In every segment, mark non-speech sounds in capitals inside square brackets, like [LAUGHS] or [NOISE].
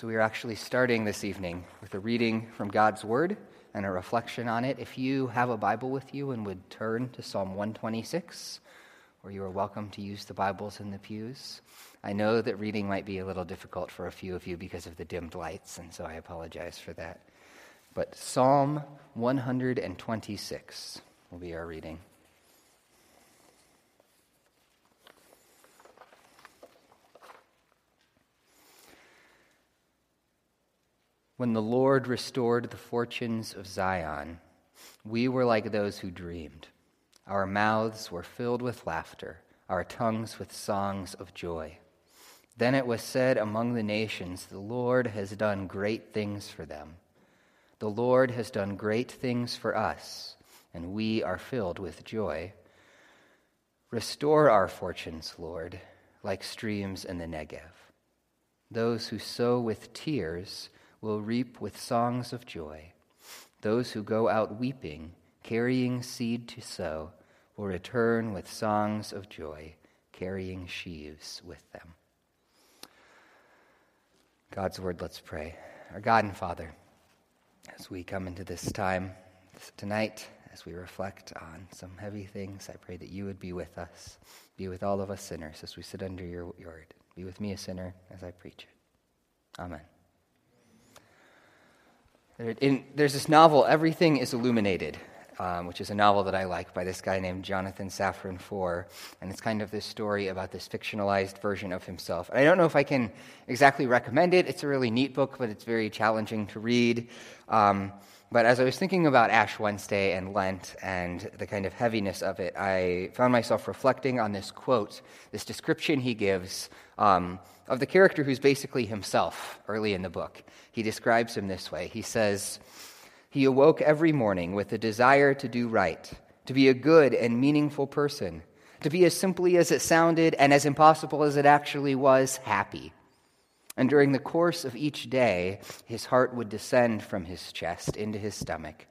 So, we are actually starting this evening with a reading from God's Word and a reflection on it. If you have a Bible with you and would turn to Psalm 126, or you are welcome to use the Bibles in the pews. I know that reading might be a little difficult for a few of you because of the dimmed lights, and so I apologize for that. But Psalm 126 will be our reading. When the Lord restored the fortunes of Zion, we were like those who dreamed. Our mouths were filled with laughter, our tongues with songs of joy. Then it was said among the nations, The Lord has done great things for them. The Lord has done great things for us, and we are filled with joy. Restore our fortunes, Lord, like streams in the Negev. Those who sow with tears, will reap with songs of joy. Those who go out weeping, carrying seed to sow, will return with songs of joy, carrying sheaves with them. God's word, let's pray. Our God and Father, as we come into this time tonight, as we reflect on some heavy things, I pray that you would be with us, be with all of us sinners as we sit under your word. Be with me, a sinner, as I preach it. Amen. In, there's this novel, Everything is Illuminated, um, which is a novel that I like by this guy named Jonathan Safran Foer. And it's kind of this story about this fictionalized version of himself. And I don't know if I can exactly recommend it. It's a really neat book, but it's very challenging to read. Um, but as I was thinking about Ash Wednesday and Lent and the kind of heaviness of it, I found myself reflecting on this quote, this description he gives um, of the character who's basically himself early in the book. He describes him this way He says, He awoke every morning with a desire to do right, to be a good and meaningful person, to be as simply as it sounded and as impossible as it actually was, happy. And during the course of each day, his heart would descend from his chest into his stomach.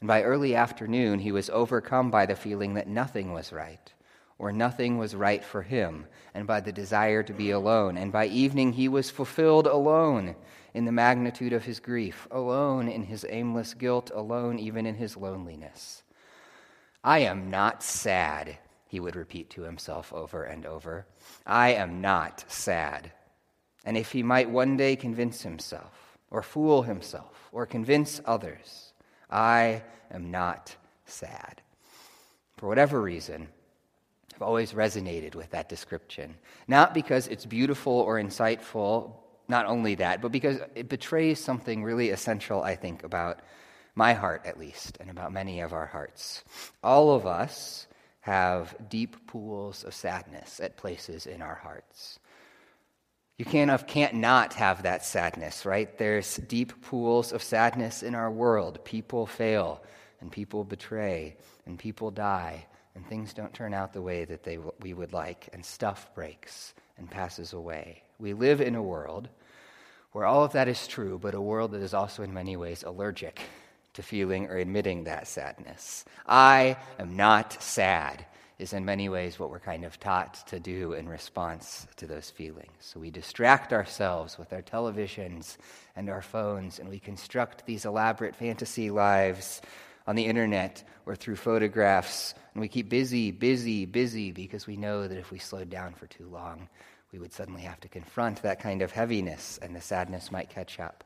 And by early afternoon, he was overcome by the feeling that nothing was right or nothing was right for him, and by the desire to be alone. And by evening he was fulfilled alone in the magnitude of his grief, alone in his aimless guilt, alone even in his loneliness. I am not sad, he would repeat to himself over and over. I am not sad. And if he might one day convince himself, or fool himself, or convince others, I am not sad. For whatever reason, I've always resonated with that description. Not because it's beautiful or insightful, not only that, but because it betrays something really essential, I think, about my heart at least, and about many of our hearts. All of us have deep pools of sadness at places in our hearts. You can't, can't not have that sadness, right? There's deep pools of sadness in our world. People fail, and people betray, and people die, and things don't turn out the way that they, we would like, and stuff breaks and passes away. We live in a world where all of that is true, but a world that is also in many ways allergic to feeling or admitting that sadness. I am not sad is in many ways what we're kind of taught to do in response to those feelings. So we distract ourselves with our televisions and our phones, and we construct these elaborate fantasy lives on the internet or through photographs. And we keep busy, busy, busy because we know that if we slowed down for too long, we would suddenly have to confront that kind of heaviness and the sadness might catch up.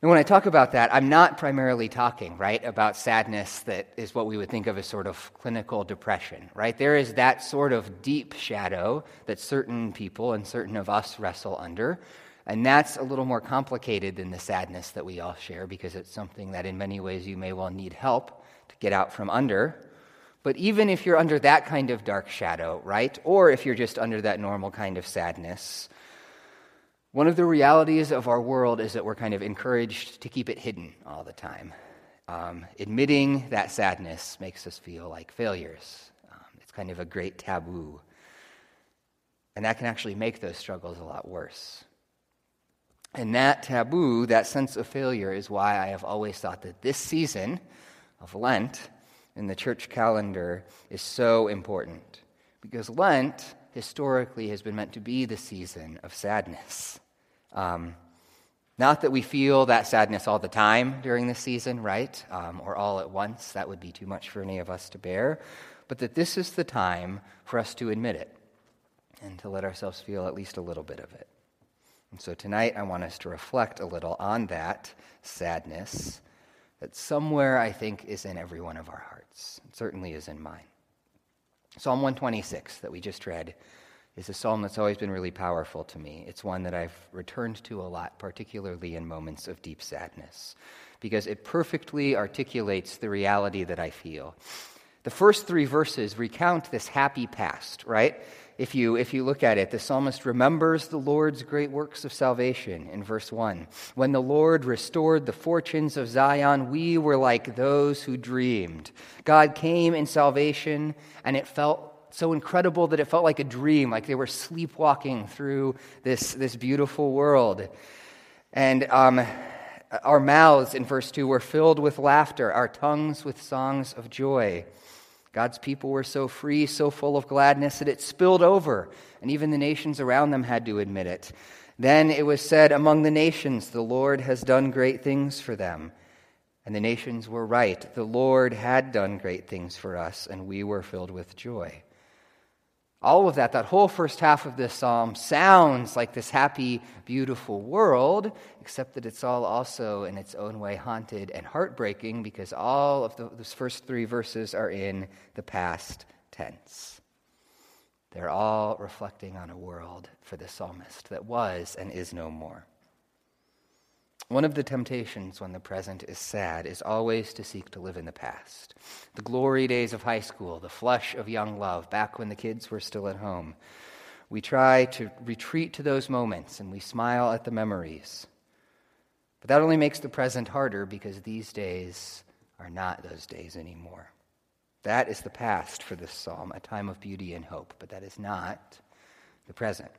And when I talk about that, I'm not primarily talking, right, about sadness that is what we would think of as sort of clinical depression, right? There is that sort of deep shadow that certain people and certain of us wrestle under, and that's a little more complicated than the sadness that we all share because it's something that in many ways you may well need help to get out from under. But even if you're under that kind of dark shadow, right? Or if you're just under that normal kind of sadness, one of the realities of our world is that we're kind of encouraged to keep it hidden all the time. Um, admitting that sadness makes us feel like failures. Um, it's kind of a great taboo. And that can actually make those struggles a lot worse. And that taboo, that sense of failure, is why I have always thought that this season of Lent in the church calendar is so important. Because Lent, historically, has been meant to be the season of sadness. Um, not that we feel that sadness all the time during this season, right? Um, or all at once. That would be too much for any of us to bear. But that this is the time for us to admit it and to let ourselves feel at least a little bit of it. And so tonight, I want us to reflect a little on that sadness that somewhere I think is in every one of our hearts. It certainly is in mine. Psalm 126 that we just read is a psalm that's always been really powerful to me. It's one that I've returned to a lot, particularly in moments of deep sadness, because it perfectly articulates the reality that I feel. The first three verses recount this happy past, right? If you, if you look at it, the psalmist remembers the Lord's great works of salvation in verse 1. When the Lord restored the fortunes of Zion, we were like those who dreamed. God came in salvation, and it felt so incredible that it felt like a dream, like they were sleepwalking through this, this beautiful world. And um, our mouths, in verse 2, were filled with laughter, our tongues with songs of joy. God's people were so free, so full of gladness that it spilled over, and even the nations around them had to admit it. Then it was said among the nations, The Lord has done great things for them. And the nations were right. The Lord had done great things for us, and we were filled with joy. All of that, that whole first half of this psalm sounds like this happy, beautiful world, except that it's all also in its own way haunted and heartbreaking because all of the, those first three verses are in the past tense. They're all reflecting on a world for the psalmist that was and is no more. One of the temptations when the present is sad is always to seek to live in the past. The glory days of high school, the flush of young love, back when the kids were still at home. We try to retreat to those moments and we smile at the memories. But that only makes the present harder because these days are not those days anymore. That is the past for this psalm, a time of beauty and hope, but that is not the present.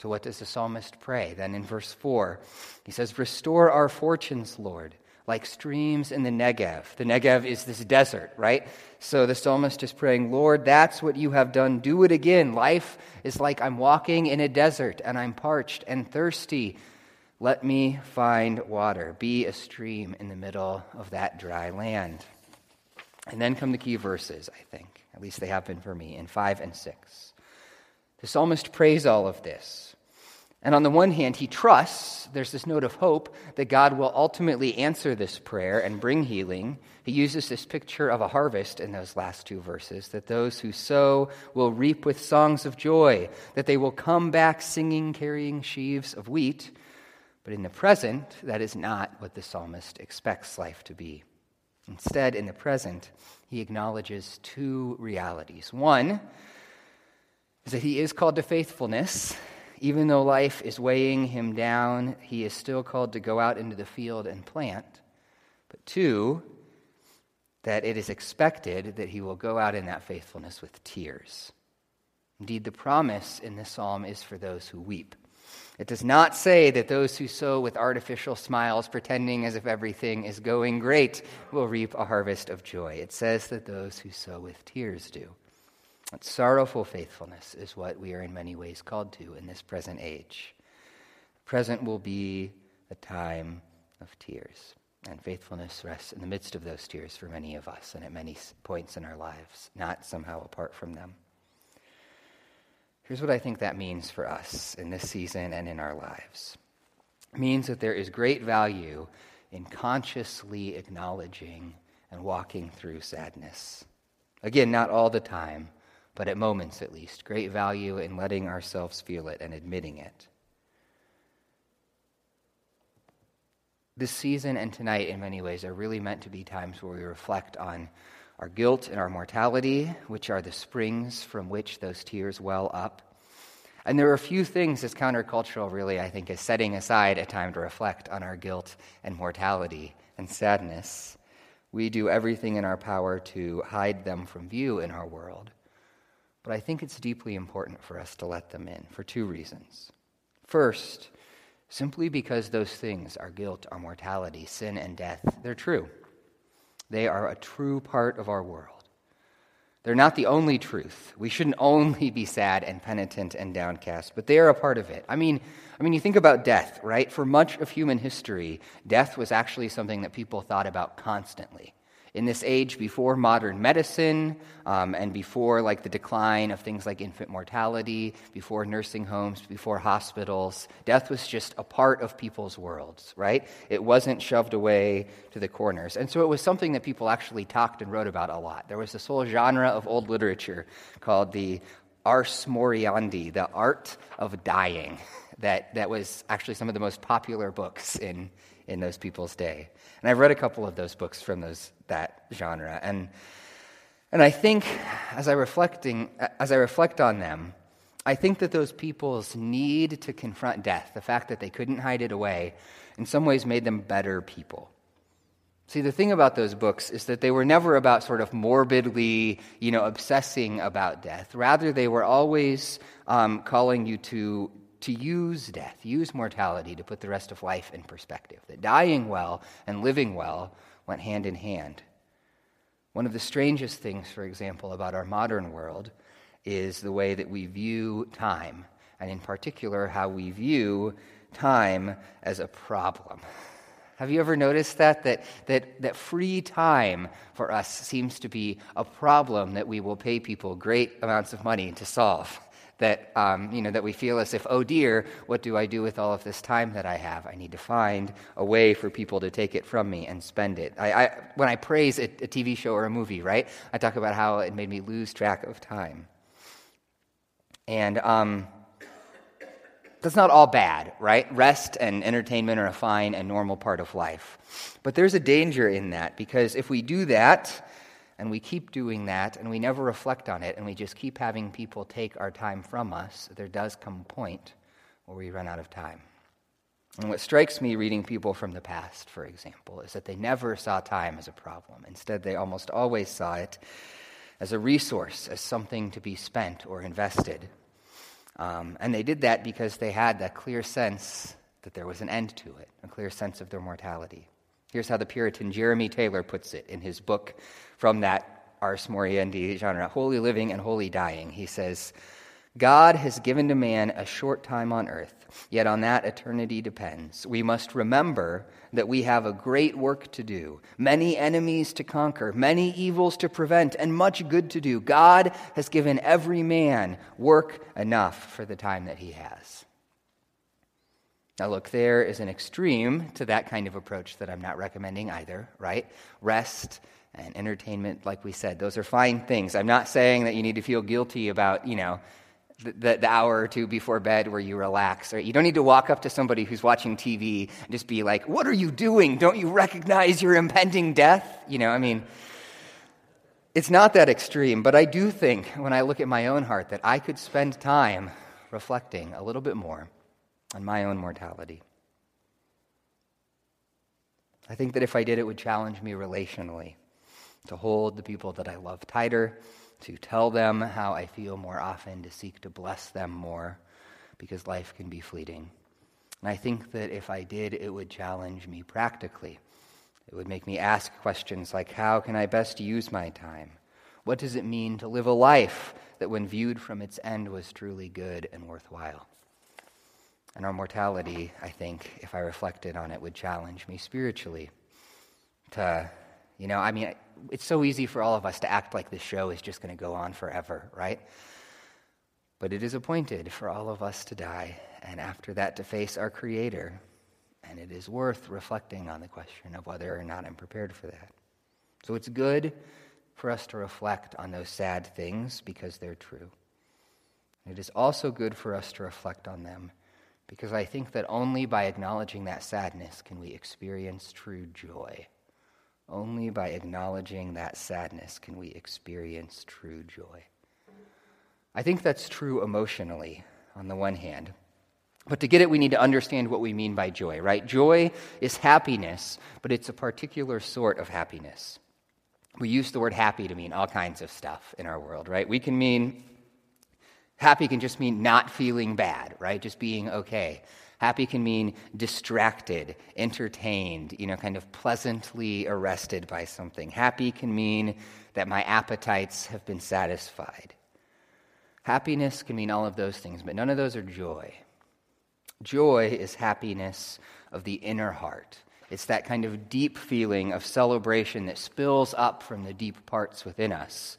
So, what does the psalmist pray? Then in verse 4, he says, Restore our fortunes, Lord, like streams in the Negev. The Negev is this desert, right? So the psalmist is praying, Lord, that's what you have done. Do it again. Life is like I'm walking in a desert and I'm parched and thirsty. Let me find water. Be a stream in the middle of that dry land. And then come the key verses, I think. At least they have been for me, in 5 and 6. The psalmist prays all of this. And on the one hand, he trusts, there's this note of hope that God will ultimately answer this prayer and bring healing. He uses this picture of a harvest in those last two verses that those who sow will reap with songs of joy, that they will come back singing, carrying sheaves of wheat. But in the present, that is not what the psalmist expects life to be. Instead, in the present, he acknowledges two realities. One is that he is called to faithfulness even though life is weighing him down, he is still called to go out into the field and plant. But two, that it is expected that he will go out in that faithfulness with tears. Indeed, the promise in this psalm is for those who weep. It does not say that those who sow with artificial smiles, pretending as if everything is going great, will reap a harvest of joy. It says that those who sow with tears do. That sorrowful faithfulness is what we are in many ways called to in this present age. Present will be a time of tears, and faithfulness rests in the midst of those tears for many of us and at many points in our lives, not somehow apart from them. Here's what I think that means for us in this season and in our lives. It means that there is great value in consciously acknowledging and walking through sadness. Again, not all the time, but at moments at least, great value in letting ourselves feel it and admitting it. This season and tonight, in many ways, are really meant to be times where we reflect on our guilt and our mortality, which are the springs from which those tears well up. And there are a few things as countercultural, really, I think, as setting aside a time to reflect on our guilt and mortality and sadness. We do everything in our power to hide them from view in our world. But I think it's deeply important for us to let them in for two reasons. First, simply because those things our guilt, our mortality, sin, and death they're true. They are a true part of our world. They're not the only truth. We shouldn't [LAUGHS] only be sad and penitent and downcast, but they are a part of it. I mean, I mean, you think about death, right? For much of human history, death was actually something that people thought about constantly in this age before modern medicine um, and before like the decline of things like infant mortality before nursing homes before hospitals death was just a part of people's worlds right? It wasn't shoved away to the corners. And so it was something that people actually talked and wrote about a lot. There was this whole genre of old literature called the ars moriendi the art of dying [LAUGHS] that, that was actually some of the most popular books in, in those people's day. And I've read a couple of those books from those, that genre. And, and I think as I, reflecting, as I reflect on them, I think that those people's need to confront death, the fact that they couldn't hide it away, in some ways made them better people. See, the thing about those books is that they were never about sort of morbidly, you know, obsessing about death. Rather, they were always um, calling you to to use death, use mortality to put the rest of life in perspective. That dying well and living well went hand in hand. One of the strangest things, for example, about our modern world is the way that we view time, and in particular, how we view time as a problem. Have you ever noticed that? That, that? that free time for us seems to be a problem that we will pay people great amounts of money to solve that, um, you know, that we feel as if, oh dear, what do I do with all of this time that I have? I need to find a way for people to take it from me and spend it. I, I, when I praise a, a TV show or a movie, right, I talk about how it made me lose track of time. And um, that's not all bad, right? Rest and entertainment are a fine and normal part of life. But there's a danger in that because if we do that, and we keep doing that and we never reflect on it and we just keep having people take our time from us, there does come a point where we run out of time. And what strikes me reading people from the past, for example, is that they never saw time as a problem. Instead, they almost always saw it as a resource, as something to be spent or invested. Um, and they did that because they had that clear sense that there was an end to it, a clear sense of their mortality. Here's how the Puritan Jeremy Taylor puts it in his book from that ars moriendi genre, holy living and holy dying. He says, God has given to man a short time on earth, yet on that eternity depends. We must remember that we have a great work to do, many enemies to conquer, many evils to prevent, and much good to do. God has given every man work enough for the time that he has. Now, look, there is an extreme to that kind of approach that I'm not recommending either, right? Rest and entertainment, like we said, those are fine things. I'm not saying that you need to feel guilty about, you know, the, the, hour or two before bed where you relax. Right? You don't need to walk up to somebody who's watching TV and just be like, What are you doing? Don't you recognize your impending death? You know, I mean, it's not that extreme, but I do think when I look at my own heart that I could spend time reflecting a little bit more on my own mortality. I think that if I did, it would challenge me relationally to hold the people that I love tighter, to tell them how I feel more often, to seek to bless them more, because life can be fleeting. And I think that if I did, it would challenge me practically. It would make me ask questions like how can I best use my time? What does it mean to live a life that, when viewed from its end, was truly good and worthwhile? And our mortality, I think, if I reflected on it, would challenge me spiritually to, you know, I mean, it's so easy for all of us to act like this show is just going to go on forever, right? But it is appointed for all of us to die, and after that to face our Creator. And it is worth reflecting on the question of whether or not I'm prepared for that. So it's good for us to reflect on those sad things because they're true. It is also good for us to reflect on them because I think that only by acknowledging that sadness can we experience true joy. Only by acknowledging that sadness can we experience true joy. I think that's true emotionally, on the one hand. But to get it, we need to understand what we mean by joy, right? Joy is happiness, but it's a particular sort of happiness. We use the word happy to mean all kinds of stuff in our world, right? We can mean Happy can just mean not feeling bad, right? Just being okay. Happy can mean distracted, entertained, you know, kind of pleasantly arrested by something. Happy can mean that my appetites have been satisfied. Happiness can mean all of those things, but none of those are joy. Joy is happiness of the inner heart. It's that kind of deep feeling of celebration that spills up from the deep parts within us.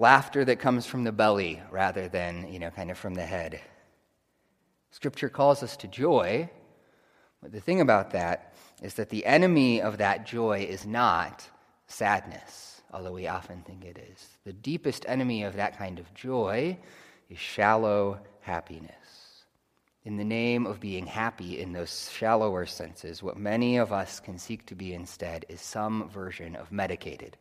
Laughter that comes from the belly rather than, you know, kind of from the head. Scripture calls us to joy, but the thing about that is that the enemy of that joy is not sadness, although we often think it is. The deepest enemy of that kind of joy is shallow happiness. In the name of being happy in those shallower senses, what many of us can seek to be instead is some version of medicated.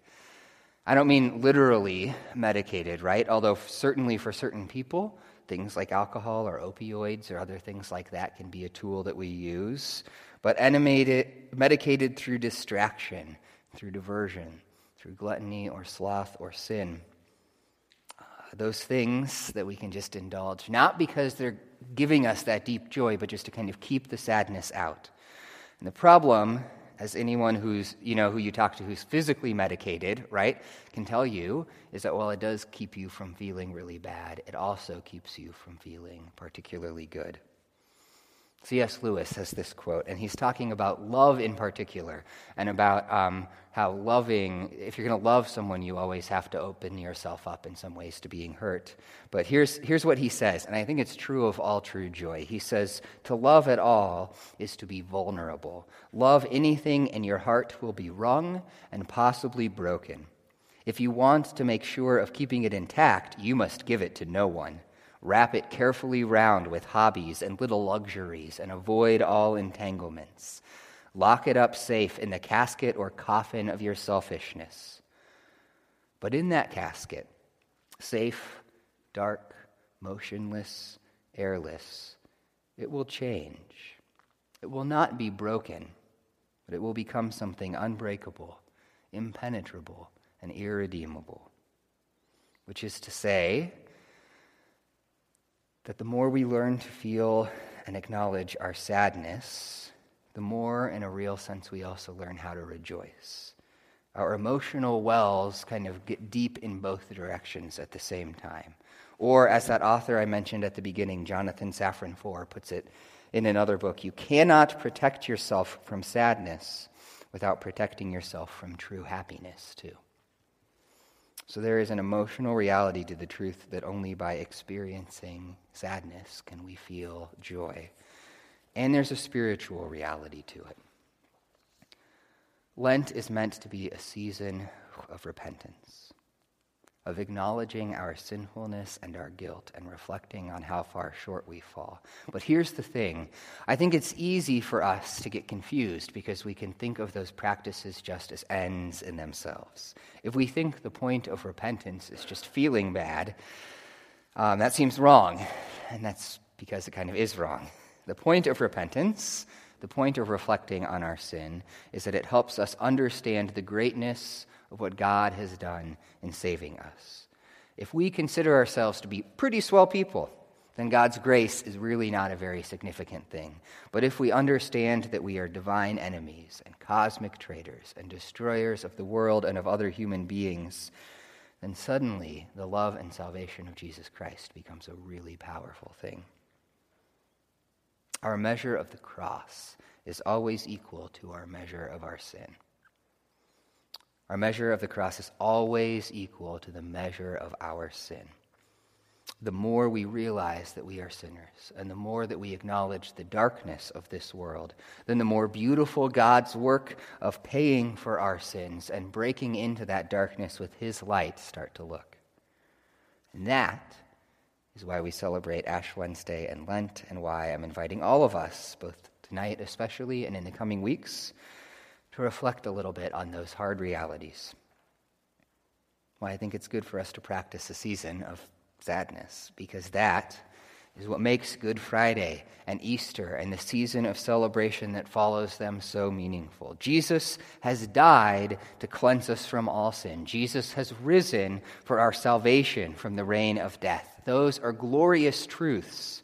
I don't mean literally medicated, right? Although, certainly for certain people, Things like alcohol or opioids or other things like that can be a tool that we use. But animated, medicated through distraction, through diversion, through gluttony or sloth or sin. Uh, those things that we can just indulge, not because they're giving us that deep joy, but just to kind of keep the sadness out. And the problem as anyone who's, you know, who you talk to who's physically medicated, right, can tell you, is that while it does keep you from feeling really bad, it also keeps you from feeling particularly good. C.S. Lewis has this quote, and he's talking about love in particular, and about um, how loving, if you're going to love someone, you always have to open yourself up in some ways to being hurt. But here's, here's what he says, and I think it's true of all true joy. He says, To love at all is to be vulnerable. Love anything, and your heart will be wrung and possibly broken. If you want to make sure of keeping it intact, you must give it to no one. Wrap it carefully round with hobbies and little luxuries and avoid all entanglements. Lock it up safe in the casket or coffin of your selfishness. But in that casket, safe, dark, motionless, airless, it will change. It will not be broken, but it will become something unbreakable, impenetrable, and irredeemable. Which is to say, that the more we learn to feel and acknowledge our sadness, the more, in a real sense, we also learn how to rejoice. Our emotional wells kind of get deep in both directions at the same time. Or, as that author I mentioned at the beginning, Jonathan Safran Foer, puts it in another book, you cannot protect yourself from sadness without protecting yourself from true happiness, too. So there is an emotional reality to the truth that only by experiencing sadness can we feel joy. And there's a spiritual reality to it. Lent is meant to be a season of repentance of acknowledging our sinfulness and our guilt and reflecting on how far short we fall. But here's the thing I think it's easy for us to get confused because we can think of those practices just as ends in themselves. If we think the point of repentance is just feeling bad, um, that seems wrong, and that's because it kind of is wrong. The point of repentance, the point of reflecting on our sin, is that it helps us understand the greatness of what God has done in saving us. If we consider ourselves to be pretty swell people, then God's grace is really not a very significant thing. But if we understand that we are divine enemies and cosmic traitors and destroyers of the world and of other human beings, then suddenly the love and salvation of Jesus Christ becomes a really powerful thing. Our measure of the cross is always equal to our measure of our sin. Our measure of the cross is always equal to the measure of our sin. The more we realize that we are sinners, and the more that we acknowledge the darkness of this world, then the more beautiful God's work of paying for our sins and breaking into that darkness with His light start to look. And that is why we celebrate Ash Wednesday and Lent, and why I'm inviting all of us, both tonight especially and in the coming weeks, to reflect a little bit on those hard realities. Why I think it's good for us to practice a season of sadness, because that is what makes Good Friday and Easter and the season of celebration that follows them so meaningful. Jesus has died to cleanse us from all sin. Jesus has risen for our salvation from the reign of death. Those are glorious truths.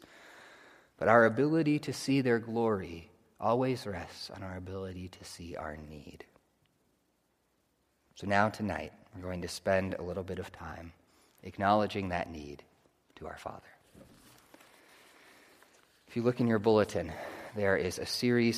But our ability to see their glory always rests on our ability to see our need. So now, tonight, we're going to spend a little bit of time acknowledging that need to our Father. If you look in your bulletin, there is a series